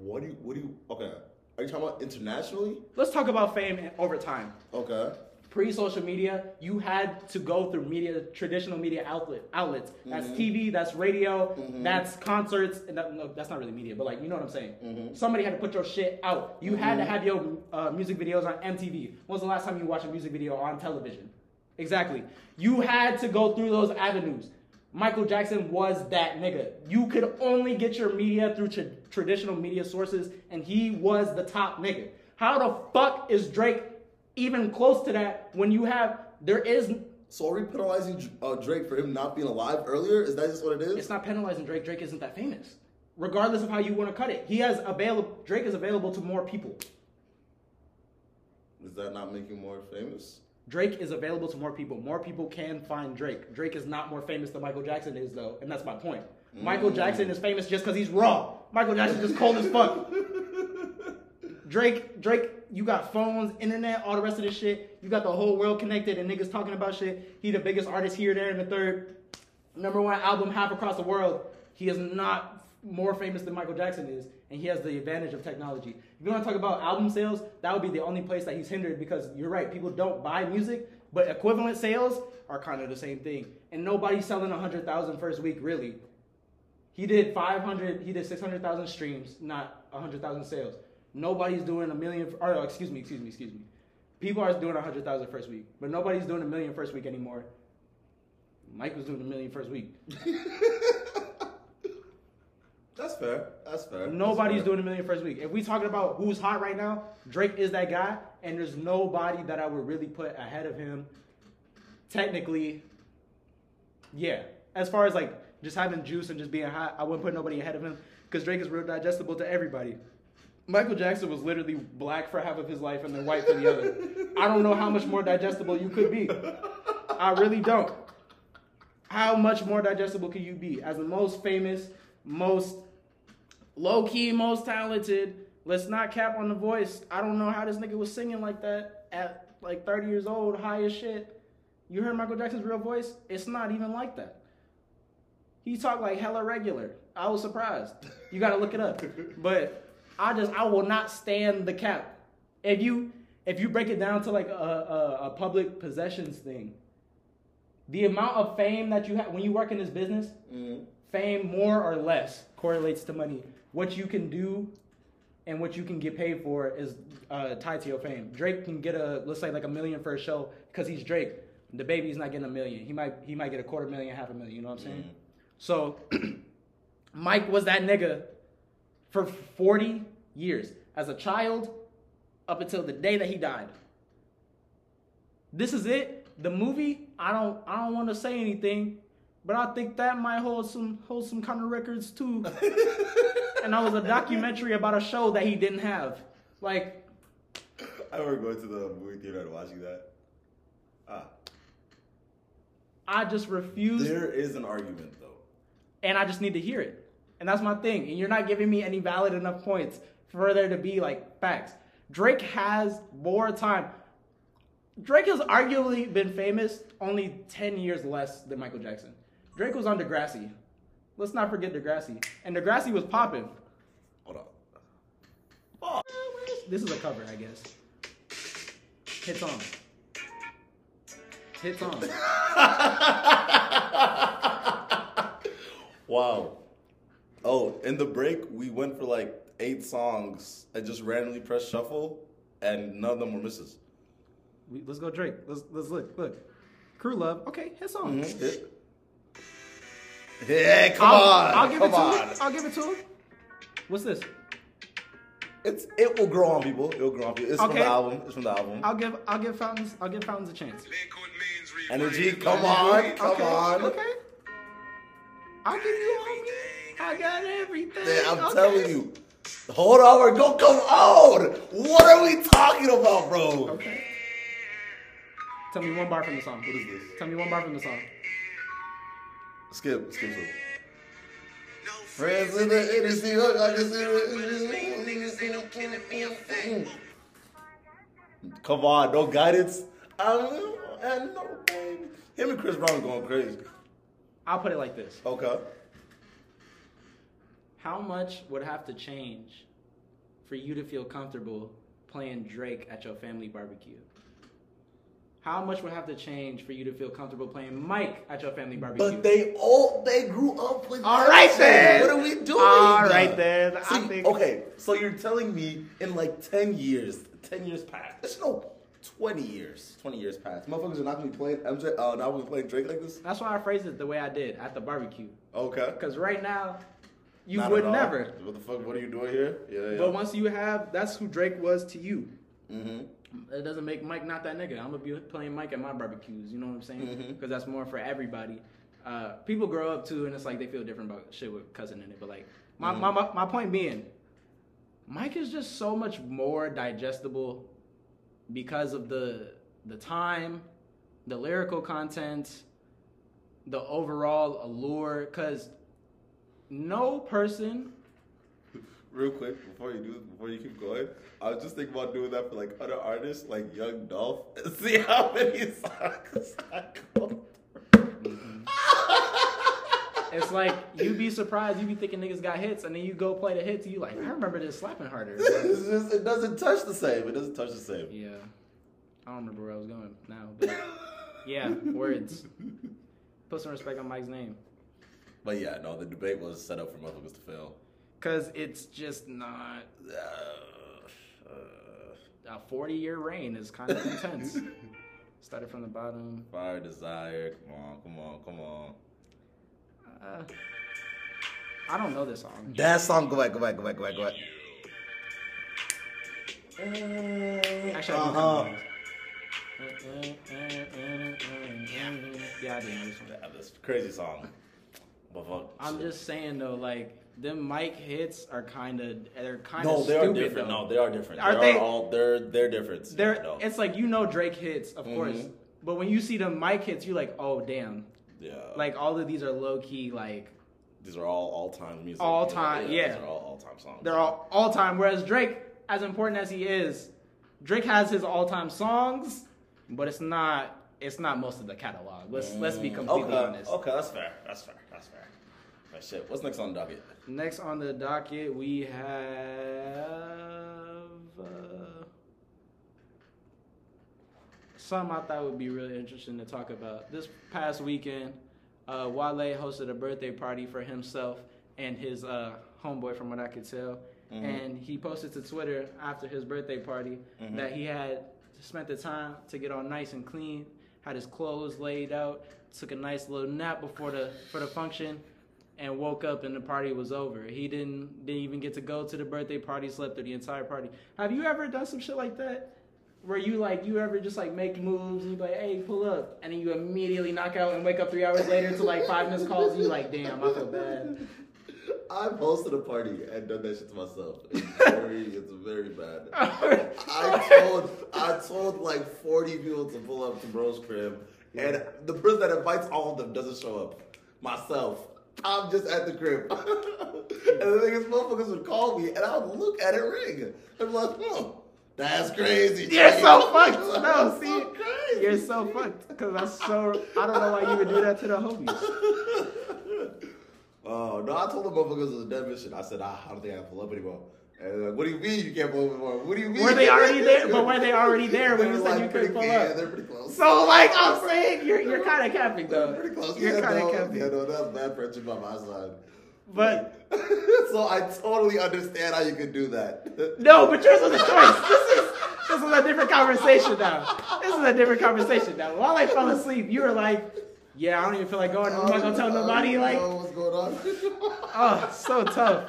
What do you? What do you? Okay, are you talking about internationally? Let's talk about fame over time. Okay. Pre social media, you had to go through media, traditional media outlet outlets. That's mm-hmm. TV, that's radio, mm-hmm. that's concerts. And that, no, that's not really media, but like you know what I'm saying. Mm-hmm. Somebody had to put your shit out. You had to have your uh, music videos on MTV. When was the last time you watched a music video on television? Exactly. You had to go through those avenues. Michael Jackson was that nigga. You could only get your media through tra- traditional media sources, and he was the top nigga. How the fuck is Drake even close to that when you have there is So are we penalizing uh, Drake for him not being alive earlier? Is that just what it is? it's not penalizing Drake. Drake isn't that famous. Regardless of how you want to cut it. He has available Drake is available to more people. Is that not making him more famous? Drake is available to more people. More people can find Drake. Drake is not more famous than Michael Jackson is, though, and that's my point. Michael Jackson is famous just because he's raw. Michael Jackson just cold as fuck. Drake, Drake, you got phones, internet, all the rest of this shit. You got the whole world connected, and niggas talking about shit. He the biggest artist here, there, and the third. Number one album half across the world. He is not more famous than Michael Jackson is, and he has the advantage of technology. If you want to talk about album sales, that would be the only place that he's hindered because you're right, people don't buy music, but equivalent sales are kind of the same thing. And nobody's selling 100,000 first week, really. He did 500, he did 600,000 streams, not 100,000 sales. Nobody's doing a million, or oh, excuse me, excuse me, excuse me. People are doing 100,000 first week, but nobody's doing a million first week anymore. Mike was doing a million first week. That's fair. That's fair. That's Nobody's fair. doing a million first week. If we talking about who's hot right now, Drake is that guy, and there's nobody that I would really put ahead of him. Technically, Yeah. As far as like just having juice and just being hot, I wouldn't put nobody ahead of him because Drake is real digestible to everybody. Michael Jackson was literally black for half of his life and then white for the other. I don't know how much more digestible you could be. I really don't. How much more digestible could you be as the most famous, most low key, most talented? Let's not cap on the voice. I don't know how this nigga was singing like that at like 30 years old, high as shit. You heard Michael Jackson's real voice? It's not even like that. He talked like hella regular. I was surprised. You gotta look it up. But I just I will not stand the cap. If you if you break it down to like a, a, a public possessions thing, the amount of fame that you have when you work in this business, Mhm. fame more or less correlates to money. What you can do and what you can get paid for is uh, tied to your fame. Drake can get a let's say like a million for a show because he's Drake. The baby's not getting a million. He might he might get a quarter million, half a million. You know what I'm saying? So Mike was that nigga for 40 years as a child up until the day that he died. This is it. The movie, I don't I don't want to say anything, but I think that might hold some hold some kind of records too. and that was a documentary about a show that he didn't have. Like I remember going to the movie theater and watching that. Ah, I just refuse there is an argument though. and I just need to hear it. And that's my thing. And you're not giving me any valid enough points for there to be like facts. Drake has more time. Drake has arguably been famous only 10 years less than Michael Jackson. Drake was on Degrassi. Let's not forget Degrassi. And Degrassi was popping. Hold on. This is a cover, I guess. Hits on. Hits on. Wow. Oh, in the break, we went for like eight songs and just randomly pressed shuffle, and none of them were misses. We- Let's go Drake. Let's let's look. Look. Crew love. Okay, hit song. Mhm. Yeah, come I'll, on. I'll give come it to on. him. I'll give it to him. What's this? It's it will grow on people. It will grow on people. It's from the album. It's from the album. I'll give I'll give fountains I'll give fountains a chance. Energy, come on, come okay, on. Okay. I'll give you homie. I got everything. Man, I'm Okay. telling you. Hold on, we're go come on. What are we talking about, bro? Okay. Tell me one bar from the song. What is this? Tell me one bar from the song. Skip, skip, skip. Friends in the industry, look, I can see it. Come on, no guidance. Um, and no baby. Him and Chris Brown going crazy. I'll put it like this. Okay. How much would have to change for you to feel comfortable playing Drake at your family barbecue? How much would have to change for you to feel comfortable playing Mike at your family barbecue? But they all they grew up with. All that right, then. What are we doing? All right, then. I See, think- Okay, so you're telling me in like ten years, ten years past. There's no twenty years. Twenty years past. Motherfuckers are not gonna be playing MJ. Uh, not gonna be playing Drake like this. That's why I phrased it the way I did at the barbecue. Okay. Because right now, you Not would never. What the fuck? What are you doing here? Yeah, yeah. But once you have, that's who Drake was to you. mm-hmm. It doesn't make Mike not that nigga. I'm gonna be playing Mike at my barbecues. You know what I'm saying? Mm-hmm. Because that's more for everybody. Uh, people grow up too, and it's like they feel different about shit with cousin in it. But like, my, Mhm. my, my my point being, Mike is just so much more digestible because of the the time, the lyrical content, the overall allure. Because no person Real quick, before you do, before you keep going, I was just thinking about doing that for like other artists, like Young Dolph, and see how many songs I go. Mm-hmm. It's like you'd be surprised, You'd be thinking niggas got hits, and then you go play the hits, and you like, I remember this slapping harder. Just, it doesn't touch the same. It doesn't touch the same. yeah, I don't remember where I was going now, but yeah, words. Put some respect on Mike's name, But yeah, no, the debate was set up for motherfuckers to fail. cause it's just not Uh, uh, a forty-year reign is kind of intense. Started from the bottom. fire, desire. Come on, come on, come on. Uh, I don't know this song. That song. Go back, go back, go back, go back, go back. Actually, I do Uh-huh. know this. Yeah, I did this one. Yeah, this crazy song. I'm just saying though, like them Mike hits are kind of they're kind of No, they are different. though. No, they are different. Are they, they- are all they're they're different. They're no. it's like you know Drake hits, of course, Mhm. but when you see the Mike hits, you're like, oh damn, yeah. like all of these are low key, like these are all all time music. All time, yeah. These are all all time songs. they're all all time. Whereas Drake, as important as he is, Drake has his all time songs, but it's not it's not most of the catalog. Let's let's be Mm, completely okay. honest. Okay, that's fair. That's fair. Right, shit. What's next on the docket? Next on the docket, we have uh, something I thought would be really interesting to talk about. This past weekend, uh, Wale hosted a birthday party for himself and his uh, homeboy, from what I could tell. Mhm. And he posted to Twitter after his birthday party Mhm. that he had spent the time to get all nice and clean, had his clothes laid out, took a nice little nap before the for the function, and woke up and the party was over. He didn't didn't even get to go to the birthday party, slept through the entire party. Have you ever done some shit like that? Where you like you ever just like make moves and you like, hey, pull up, and then you immediately knock out and wake up three hours later to like five missed calls and you like, damn, I feel bad. I've hosted a party and done that shit to myself. It's very, it's very bad. I told, I told like forty people to pull up to bro's crib, and the person that invites all of them doesn't show up. Myself. I'm just at the crib. and the thing is, motherfuckers would call me, and I would look at it ring. I'm like, hmm, that's crazy. You're Jay." so fucked. No, see, so crazy. you're so fucked because that's so. I don't know why you would do that to the homies. Oh no! I told the motherfuckers it was a dead mission. I said, ah, I don't think I can pull up anymore. And like, what do you mean you can't pull up anymore? What do you mean? Were they already there? But were they already there when you said you couldn't pull yeah, up? they're pretty close. So like I'm saying, you're you're kind of capping They're though. pretty close. You're yeah, kind of no, capping. Yeah, no, that's bad friendship on my side. But so I totally understand how you could do that. no, but yours was a choice. This is this is a different conversation now. This is a different conversation now. While I fell asleep, you were like, "Yeah, I don't even feel like going. I'm not gonna tell nobody." I don't Like, know what's going on. oh, so tough.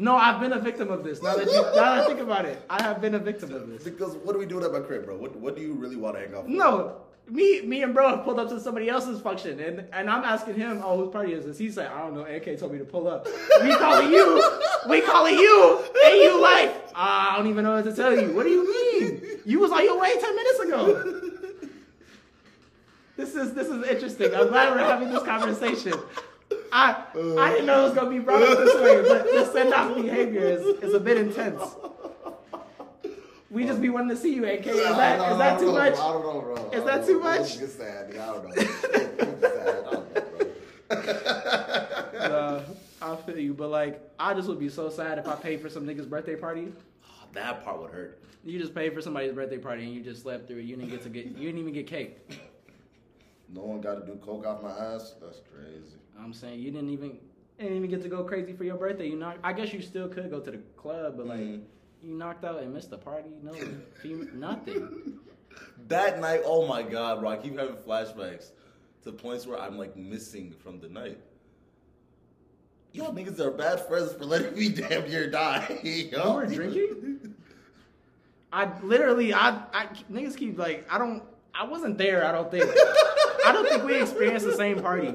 No, I've been a victim of this. Now that you, now that I think about it, I have been a victim of this. because what are we doing at my crib, bro? What What do you really want to hang out? for? No, me, me and bro have pulled up to somebody else's function, and and I'm asking him, "Oh, whose party is this?" He said, "I don't know." AK told me to pull up. We call it you, we call it you, and you like, "Ah, I don't even know what to tell you. What do you mean? You was on your way ten minutes ago. This is this is interesting. I'm glad we're having this conversation. I I didn't know it was gonna be brought up this way, but the send off behavior is, is a bit intense. We just be wanting to see you, AK. Is that is that too much? I don't know, bro. Is that too know. much? It's just sad. I don't know. It's sad. I don't know, bro. Uh, I feel you, but like, I just would be so sad if I paid for some nigga's birthday party. that part would hurt. You just paid for somebody's birthday party and you just slept through it. You didn't get to get. You didn't even get cake. No one got to do coke off my ass. That's crazy. I'm saying you didn't even didn't even get to go crazy for your birthday. You know, I guess you still could go to the club, but like, Mhm. you knocked out and missed the party. No, nothing. That night, oh my god, bro! I keep having flashbacks to points where I'm like missing from the night. Y'all niggas are bad friends for letting me damn near die. You were drinking? I literally, I, I niggas keep like, I don't, I wasn't there. I don't think. I don't think we experienced the same party.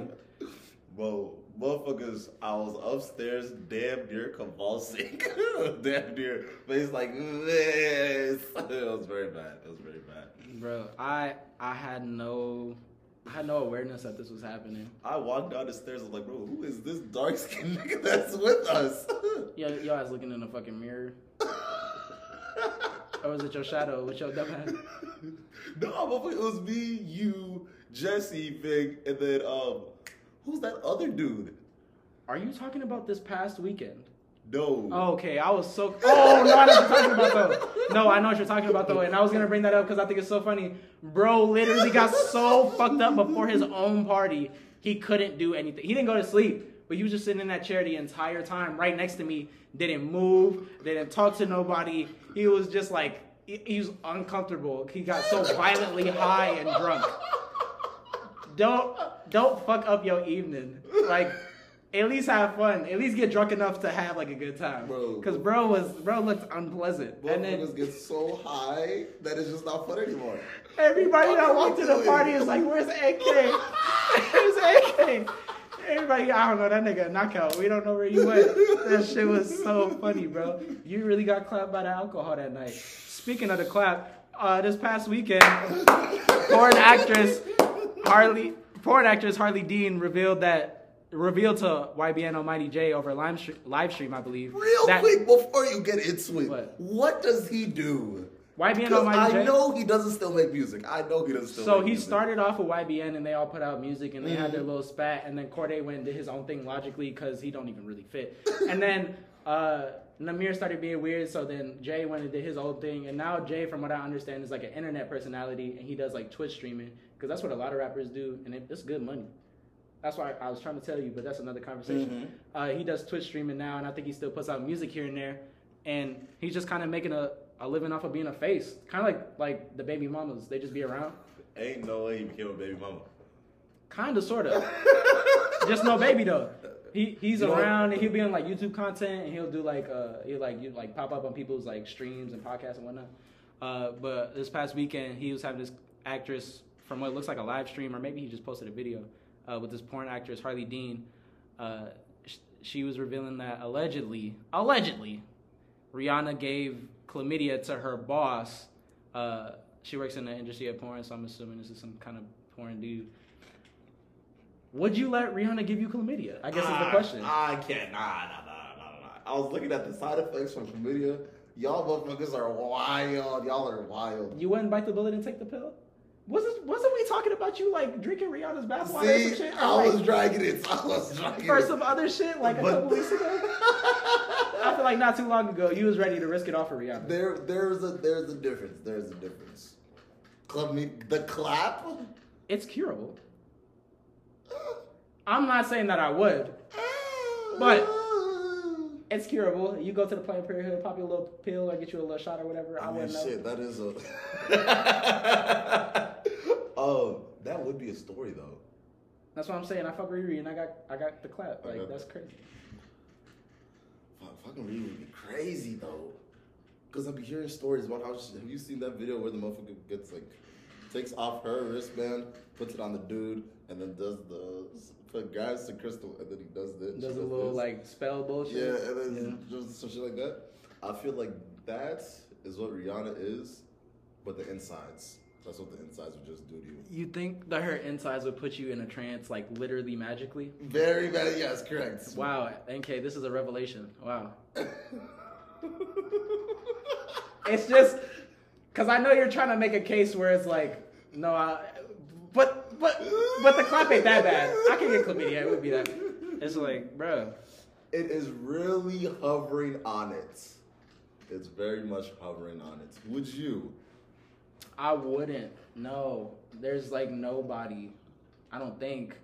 Bro, motherfuckers, I was upstairs, damn near convulsing, damn near face like this. It was very bad. It was very bad. Bro, I I had no I had no awareness that this was happening. I walked down the stairs. I was like, bro, who is this dark skinned nigga that's with us? Yo, yo, I was looking in the fucking mirror. Or was it your shadow with your dumb ass? no, it was me, you, Jesse, Big, and then um, who's that other dude? Are you talking about this past weekend? No. Oh, okay, I was so. Oh no, I know what you're talking about though. No, I know what you're talking about though, and I was gonna bring that up because I think it's so funny. Bro, literally got so fucked up before his own party, he couldn't do anything. He didn't go to sleep, but he was just sitting in that chair the entire time, right next to me. Didn't move, didn't talk to nobody. He was just like he, he was uncomfortable. He got so violently high and drunk. Don't don't fuck up your evening. Like At least have fun. At least get drunk enough to have like a good time. Bro. Because bro was bro looked unpleasant. and then Motherfuckers get so high that it's just not fun anymore. everybody that walked to the party is like, "Where's AK? Where's AK?" Everybody, I don't know that nigga knockout. We don't know where you went. That shit was so funny, bro. You really got clapped by the alcohol that night. Speaking of the clap, uh, this past weekend, porn actress Harley, porn actress Harley Dean revealed that revealed to YBN Almighty Jay over live, stre- live stream, I believe. Real that quick before you get into it, What? what does he do? YBN Almighty I J. know he doesn't still make music. I know he doesn't still. So he music. started off with YBN and they all put out music and they had Mm-hmm. their little spat and then Cordae went and did his own thing logically because he don't even really fit. and then uh, Nahmir started being weird, so then Jay went and did his own thing. And now Jay, from what I understand, is like an internet personality and he does like Twitch streaming because that's what a lot of rappers do and it, it's good money. That's why I was trying to tell you, but that's another conversation. Uh, he does Twitch streaming now, and I think he still puts out music here and there. And he's just kind of making a, a living off of being a face, kind of like like the baby mamas. They just be around. Ain't no way he became a baby mama. Kind of, sort of. Just no baby though. He he's You know- around and he'll be on like YouTube content and he'll do like uh he'll like you like pop up on people's like streams and podcasts and whatnot. Uh, but this past weekend he was having this actress from what looks like a live stream or maybe he just posted a video uh, with this porn actress Harley Dean. Uh, sh- she was revealing that allegedly, allegedly, Rihanna gave chlamydia to her boss. Uh, she works in the industry of porn, so I'm assuming this is some kind of porn dude. Would you let Rihanna give you chlamydia? I guess is the question. I can't. Nah, nah, nah, nah, nah. I was looking at the side effects from chlamydia. Y'all motherfuckers are wild. Y'all are wild. you wouldn't bite the bullet and take the pill? Wasn't wasn't we talking about you like drinking Rihanna's bath water or some See, shit? Or, I like, was dragging it. I was dragging for it. some other shit like a couple weeks ago? I feel like not too long ago you was ready to risk it all for Rihanna. There, there's a, there's a difference. There's a difference. Club me, the clap. It's curable. Uh. I'm not saying that I would. But- uh. It's curable. You go to the Planned Parenthood, pop you a little pill or get you a little shot or whatever. I, I mean, wouldn't know. shit, that is a. oh, that would be a story though. That's what I'm saying. I fuck Riri and I got I got the clap. Like Okay. that's crazy. Fuck, fucking really would be crazy though. Cause I've been hearing stories about how. She, have you seen that video where the motherfucker gets like, takes off her wristband, puts it on the dude, and then does the put guys the crystal, and then he does this. Does a little this. like spell bullshit. Yeah, and then just some shit like that. I feel like that is what Rihanna is, but the insides. That's what the insides would just do to you. You think that her insides would put you in a trance like literally magically? Very bad. Yes, correct. Wow, NK, this is a revelation. Wow. It's just because I know you're trying to make a case where it's like, no, I, but but but the clap ain't that bad. I can get chlamydia. It would be that. It's like, bro, It is really hovering on it. It's very much hovering on it. Would you? I wouldn't. No, there's like nobody. I don't think.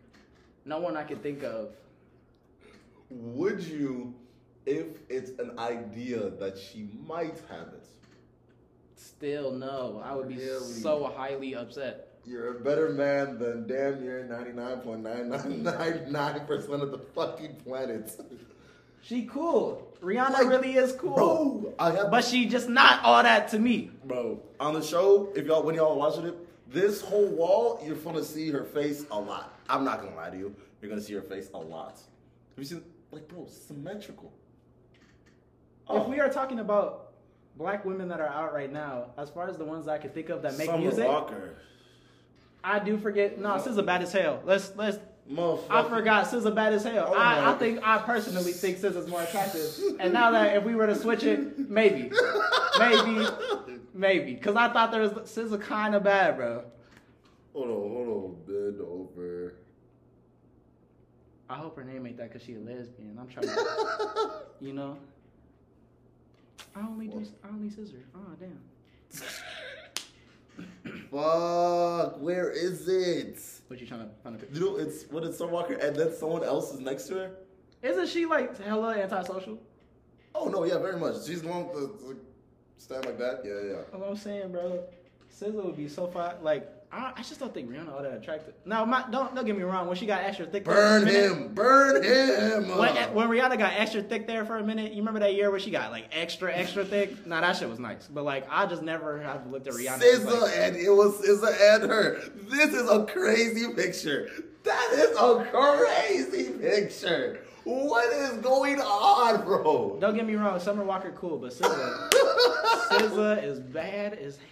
No one I could think of. Would you, if it's an idea that she might have it? Still, no. I would be Really? so highly upset. You're a better man than damn near 99.9999% of the fucking planets. She cool. Rihanna Like, really is cool. Bro, But she just not all that to me. Bro, on the show, if y'all when y'all watching it, this whole wall, you're gonna see her face a lot. I'm not gonna lie to you. You're gonna see her face a lot. Have you seen like bro, symmetrical. If we are talking about black women that are out right now, as far as the ones I can think of that make Summer music, Walker. I do forget. No, SZA bad as hell. Let's let's. Motherfucker. I forgot SZA bad as hell. Oh I, I think I personally think SZA's more attractive. And now that if we were to switch it, maybe, maybe, maybe, because I thought there was SZA kind of bad, bro. Hold on, hold on, bend over. I hope her name ain't that because she a lesbian. I'm trying to, you know. I only do I only scissor. Oh damn. Fuck, where is it? What you trying to find a picture? You know, it's what is Summer Walker and then someone else is next to her? Isn't she like hella antisocial? Oh no, yeah, very much. She's the one with the, the stand like that. Yeah, yeah. That's what I'm saying, bro. SZA would be so fine. Like I, I just don't think Rihanna all that attractive. No, my, don't don't get me wrong. When she got extra thick, Burn minute- him. Burn him. When, when Rihanna got extra thick there for a minute, you remember that year where she got like extra extra thick? Nah, that shit was nice. But like, I just never have looked at Rihanna. SZA like- and it was SZA and her. This is a crazy picture. That is a crazy picture. What is going on, bro? don't get me wrong, Summer Walker cool, but SZA, SZA is bad as hell.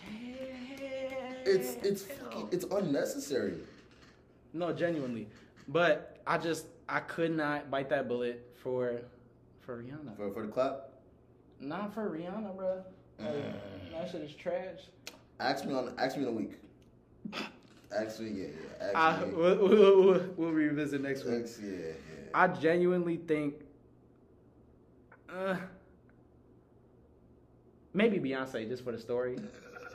It's it's fucking, it's unnecessary. No, genuinely. But I just I could not bite that bullet for for Rihanna. For, for the clap, Not for Rihanna, bro. Like, that shit is trash. ask me on ask me in a week. Ask me, yeah, yeah. I, me. we'll, we'll, we'll, we'll revisit next week. Ask- yeah, yeah. I genuinely think, uh, maybe Beyonce just for the story.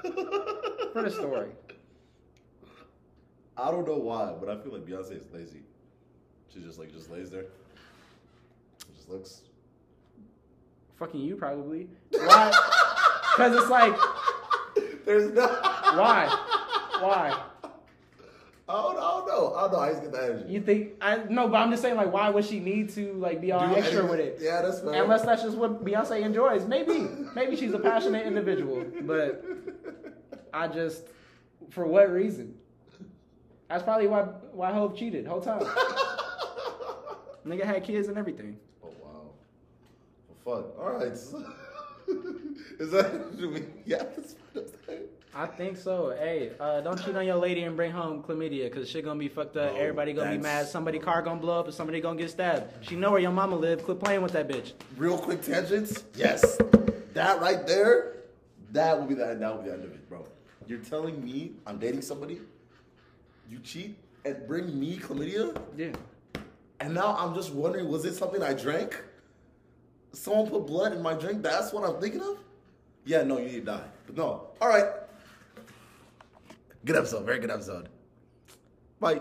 For the story. I don't know why, but I feel like Beyonce is lazy. She just like just lays there. Just looks. Fucking you probably. Why? Because it's like, There's no. why? Why? I don't, I don't know. I don't know. I just get that energy. You think I no, but I'm just saying like, why would she need to like be all Do extra anything- with it? Yeah, that's fair. Unless that's just what Beyonce enjoys. Maybe, maybe she's a passionate individual, but I just, for what reason? That's probably why why Hov cheated whole time. Nigga had kids and everything. Oh wow. Well, fuck. All right. Is that? Do we? Yeah. I think so. Hey, uh, don't cheat on your lady and bring home chlamydia, cause shit gonna be fucked up. No, Everybody gonna be mad. Somebody car gonna blow up, and somebody gonna get stabbed. She know where your mama live. Quit playing with that bitch. Real quick tangents. Yes. That right there. That will be the that will be the end of it, bro. You're telling me I'm dating somebody. You cheat and bring me chlamydia, Yeah. and now I'm just wondering, was it something I drank? Someone put blood in my drink. That's what I'm thinking of. Yeah, no, you need to die. But no. All right. Good episode. Very good episode. Bye.